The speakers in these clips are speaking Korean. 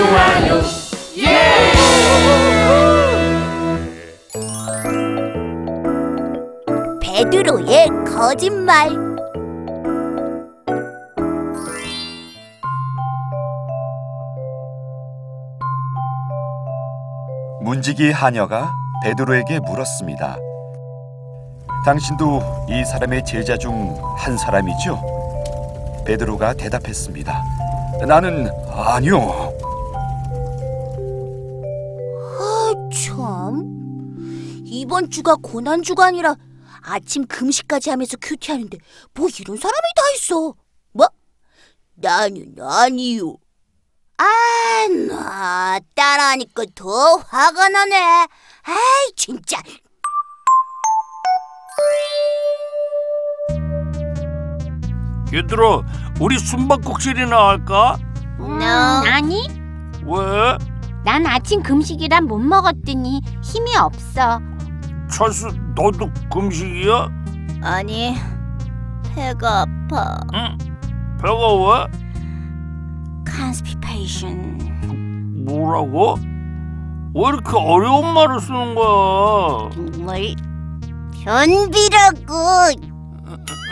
좋아요 예! 베드로의 거짓말 문지기 하녀가 베드로에게 물었습니다. 당신도 이 사람의 제자 중 한 사람이죠? 베드로가 대답했습니다. 나는 아니요. 이번 주가 고난 주가 아니라 아침 금식까지 하면서 큐티하는데 뭐 이런 사람이 다 있어. 뭐? 나는 아니요. 아, 나 따라하니까 더 화가 나네. 아이, 진짜. 얘들아, 우리 숨바꼭질이나 할까? 음, 아니, 왜? 난 아침 금식이라 못 먹었더니 힘이 없어. 철수, 너도 금식이야? 아니, 배가 아파. 응. 배가 왜? Constipation. 뭐라고? 왜 이렇게 어려운 말을 쓰는 거야? 뭘? 변비라고.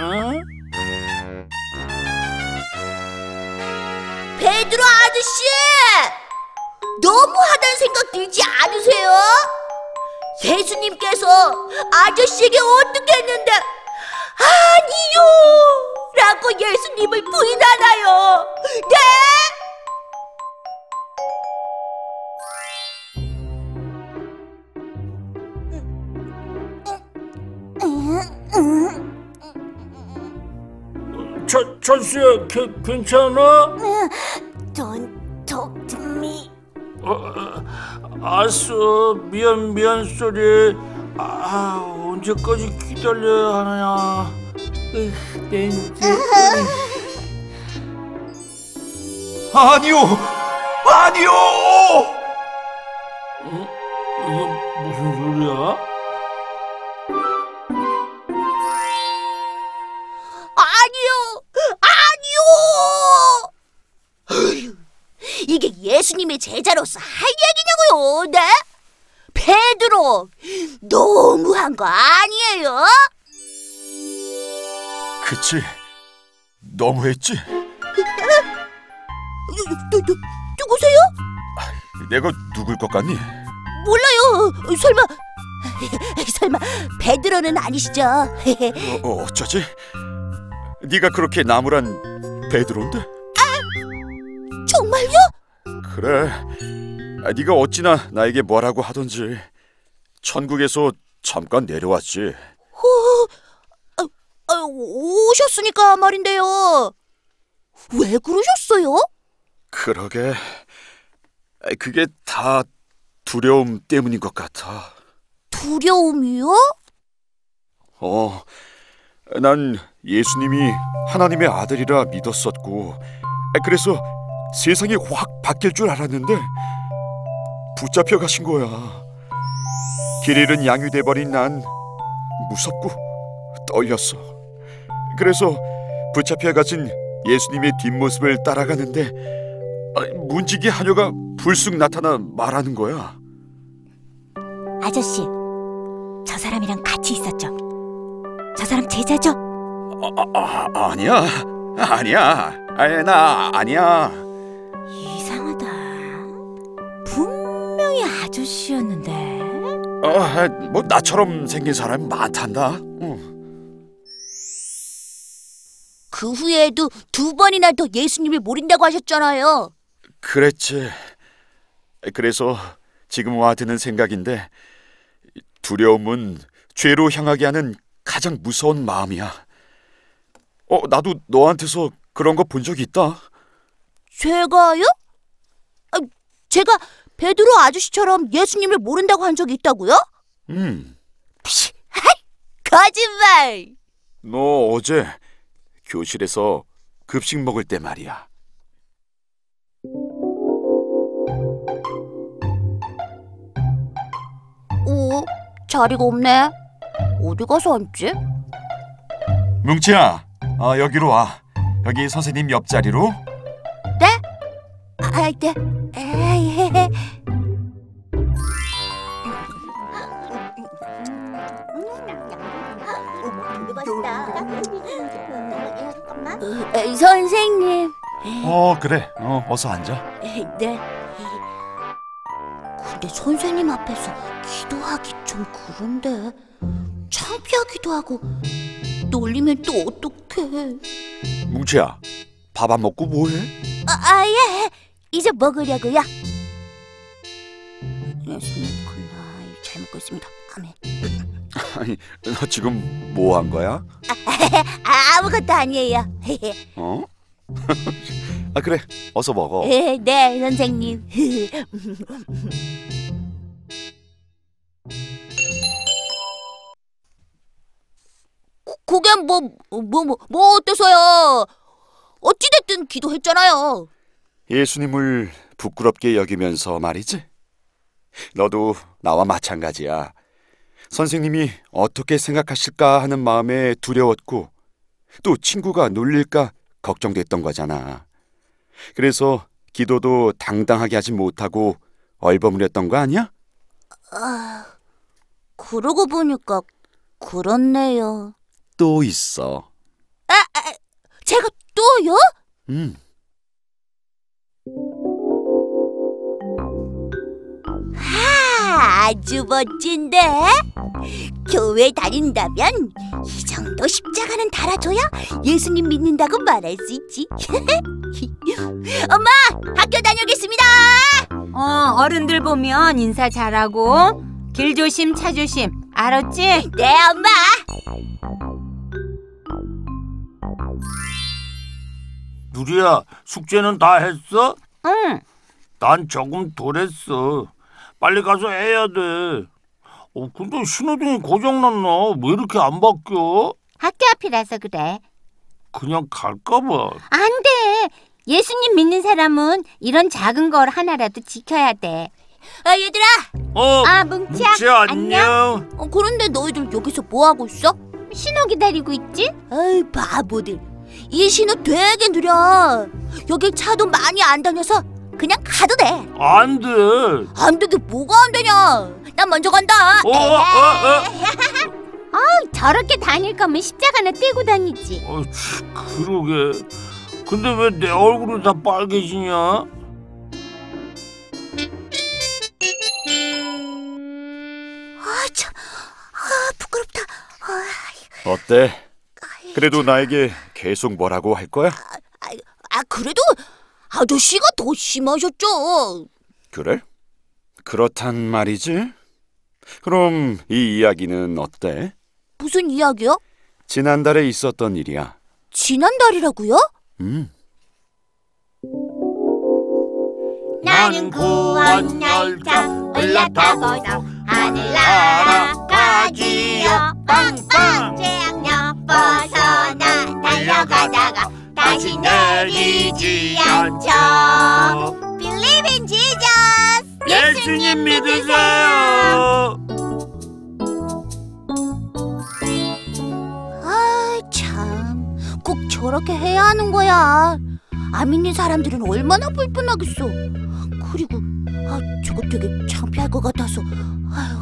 응? 베드로 아저씨! 너무하다는 생각 들지 않으세요? 예수님께서 아저씨에게 어떻게 했는데 아니요! 라고 예수님을 부인하나요? 네? 철, 철수야, 걔, 괜찮아? Don't talk to me. 어, 어, 알았어, 미안, 미안, 쏘리. 아, 언제까지 기다려야 하냐. 으, 내 이제. 아니요. 아니요. 이게 무슨 소리야? 아니요! 아니요! 어휴, 이게 예수님의 제자로서 할 얘기냐고요, 네? 베드로, 너무한 거 아니에요? 그치. 너무했지. 누, 누, 누, 누구세요? 내가 누굴 것 같니? 몰라요. 설마, 설마 베드로는 아니시죠? 어, 어쩌지? 네가 그렇게 나무란 베드로인데? 정말요? 그래. 아, 네가 어찌나 나에게 뭐라고 하던지 천국에서 잠깐 내려왔지. 아, 오셨으니까 말인데요. 왜 그러셨어요? 그러게. 아, 그게 다 두려움 때문인 것 같아. 두려움이요? 어, 난 예수님이 하나님의 아들이라 믿었었고, 아, 그래서 세상이 확 바뀔 줄 알았는데 붙잡혀 가신 거야. 길 잃은 양이 돼버린 난 무섭고 떨렸어. 그래서 붙잡혀 가신 예수님의 뒷모습을 따라가는데 아, 문지기 하녀가 불쑥 나타나 말하는 거야. 아저씨, 저 사람이랑 같이 있었죠? 저 사람 제자죠? 아, 아, 아니야, 아니야, 아니, 나 아니야. 아저씨였는데. 어, 뭐 나처럼 생긴 사람이 많단다. 응. 그 후에도 두 번이나 더 예수님을 모른다고 하셨잖아요. 그랬지. 그래서 지금 와 드는 생각인데 두려움은 죄로 향하게 하는 가장 무서운 마음이야. 어, 나도 너한테서 그런 거 본 적 있다. 제가요? 아, 제가 베드로 아저씨처럼 예수님을 모른다고 한 적이 있다고요? 음, 피, 하이, 거짓말! 너 어제 교실에서 급식 먹을 때 말이야. 오, 자리가 없네. 어디 가서 앉지? 뭉치야, 어, 여기로 와. 여기 선생님 옆자리로. 아, 네. 에이, 에, 선생님. 어 그래. 어 어서 앉아. 에, 네. 근데 선생님 앞에서 기도하기 좀 그런데 창피하기도 하고 놀리면 또 어떡해? 뭉치야, 밥 안 먹고 뭐해? 아, 아 예. 이제 먹으려고요. 그날 잘 먹고 있습니다. 아멘. 아니, 너 지금 뭐 한 거야? 아, 아무것도 아니에요. 어? 아 그래, 어서 먹어. 네, 네, 선생님. 고- 그게 뭐, 뭐, 뭐, 뭐 어때서요? 어찌됐든 기도했잖아요. 예수님을 부끄럽게 여기면서 말이지. 너도 나와 마찬가지야. 선생님이 어떻게 생각하실까 하는 마음에 두려웠고 또 친구가 놀릴까 걱정됐던 거잖아. 그래서 기도도 당당하게 하지 못하고 얼버무렸던 거 아니야? 아, 그러고 보니까 그렇네요. 또 있어. 제가 또요? 음. 아, 아주 멋진데? 교회 다닌다면 이 정도 십자가는 달아줘야 예수님 믿는다고 말할 수 있지. 엄마, 학교 다녀오겠습니다. 어, 어른들 보면 인사 잘하고 길 조심, 차 조심. 알았지? 네, 엄마. 누리야 숙제는 다 했어? 응. 난 조금 덜 했어. 빨리 가서 해야 돼. 어 근데 신호등이 고장났나? 왜 이렇게 안 바뀌어? 학교 앞이라서 그래. 그냥 갈까봐. 안 돼. 예수님 믿는 사람은 이런 작은 걸 하나라도 지켜야 돼. 아, 얘들아. 어, 아, 뭉치야. 뭉치야 안녕. 어, 그런데 너희들 여기서 뭐 하고 있어? 신호 기다리고 있지? 아이, 바보들. 이 신호 되게 느려. 여기 차도 많이 안 다녀서 그냥 가도 돼. 안 돼. 안 되게 뭐가 안 되냐? 난 먼저 간다. 어, 어, 어, 어. 저렇게 다닐 거면 십자가나 떼고 다니지. 어, 치, 그러게. 근데 왜 내 얼굴이 다 빨개지냐? 아, 참. 아, 부끄럽다. 아, 어때? 그래도 나에게 계속 뭐라고 할 거야? 아, 아, 그래도 아저씨가 더 심하셨죠. 그래? 그렇단 말이지. 그럼 이 이야기는 어때? 무슨 이야기요? 지난달에 있었던 일이야. 지난달이라고요? 음. 나는 구원 열차 올라타고서 하늘 날아가지요 빵빵 벗어나 달려가 다시 내리지 않죠 Believe in Jesus 예수님 믿으세요. 아, 참. 꼭 저렇게 해야 하는 거야. 안 믿는 사람들은 얼마나 불편하겠어. 그리고 아, 저거 되게 창피할 것 같아서 아휴,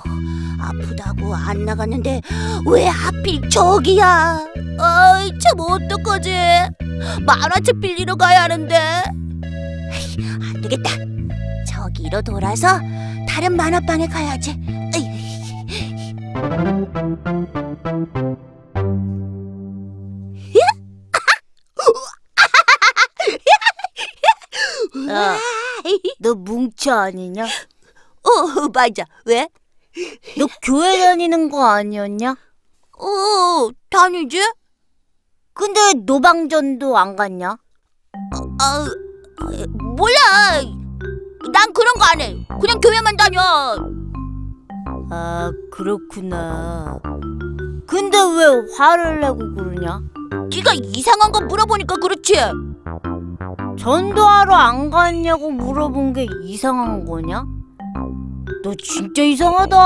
아프다고 안 나갔는데 왜 하필 저기야? 아이, 참 어떡하지? 만화책 빌리러 가야 하는데. 에이, 안 되겠다. 저기로 돌아서 다른 만화방에 가야지. 에이. 야, 너 뭉치 아니냐? 어, 맞아. 왜? 너 교회 다니는 거 아니었냐? 어, 다니지? 근데 노방전도 안 갔냐? 아, 몰라. 난 그런 거 안 해. 그냥 교회만 다녀. 아, 그렇구나. 근데 왜 화를 내고 그러냐? 네가 이상한 거 물어보니까 그렇지. 전도하러 안 갔냐고 물어본 게 이상한 거냐? 너 진짜 이상하다.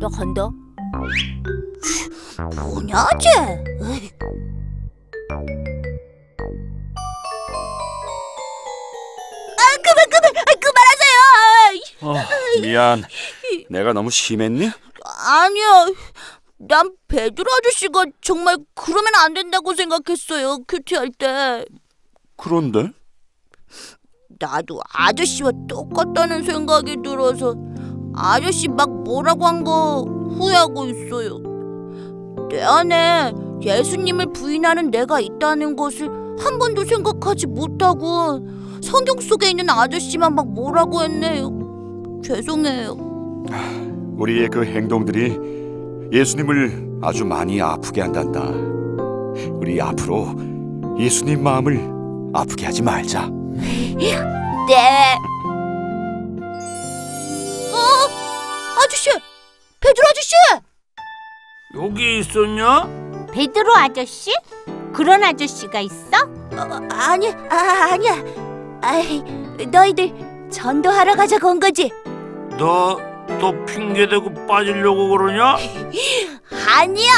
나 간다. 뭐냐, 쟤? 에이. 아, 그만, 그만, 아, 그만하세요. 어, 미안. 내가 너무 심했니? 아니야. 난 베드로 아저씨가 정말 그러면 안 된다고 생각했어요. 큐티할 때. 그런데 나도 아저씨와 똑같다는 생각이 들어서 아저씨 막 뭐라고 한 거 후회하고 있어요. 내 안에 예수님을 부인하는 내가 있다는 것을 한 번도 생각하지 못하고 성경 속에 있는 아저씨만 막 뭐라고 했네요. 죄송해요. 우리의 그 행동들이 예수님을 아주 많이 아프게 한단다. 우리 앞으로 예수님 마음을 아프게 하지 말자. 네. 어? 아저씨! 베드로 아저씨! 여기 있었냐? 베드로 아저씨? 그런 아저씨가 있어? 어, 아니, 아, 아니야. 아이, 너희들 전도하러 가자고 온 거지? 너 또 핑계대고 빠지려고 그러냐? 아니야,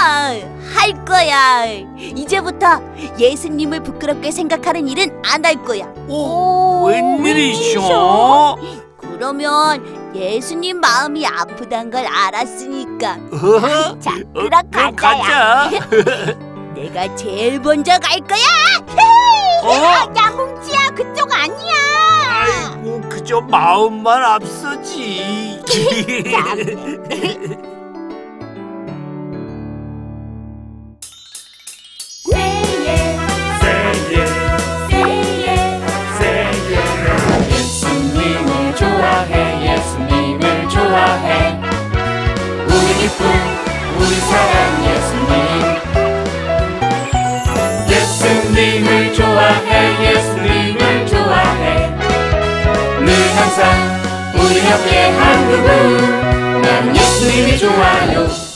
할 거야. 이제부터 예수님을 부끄럽게 생각하는 일은 안 할 거야. 오, 웬일이셔? 그러면 예수님 마음이 아프단 걸 알았으니까. 어? 자, 어, 그럼 그럼 가자야. 가자. 내가 제일 먼저 갈 거야. 어? 야 뭉치야 그쪽 아니야. 아이고 그저 마음만 앞서지. 예 우리 옆에 한 그분. 나는 예수님이 좋아요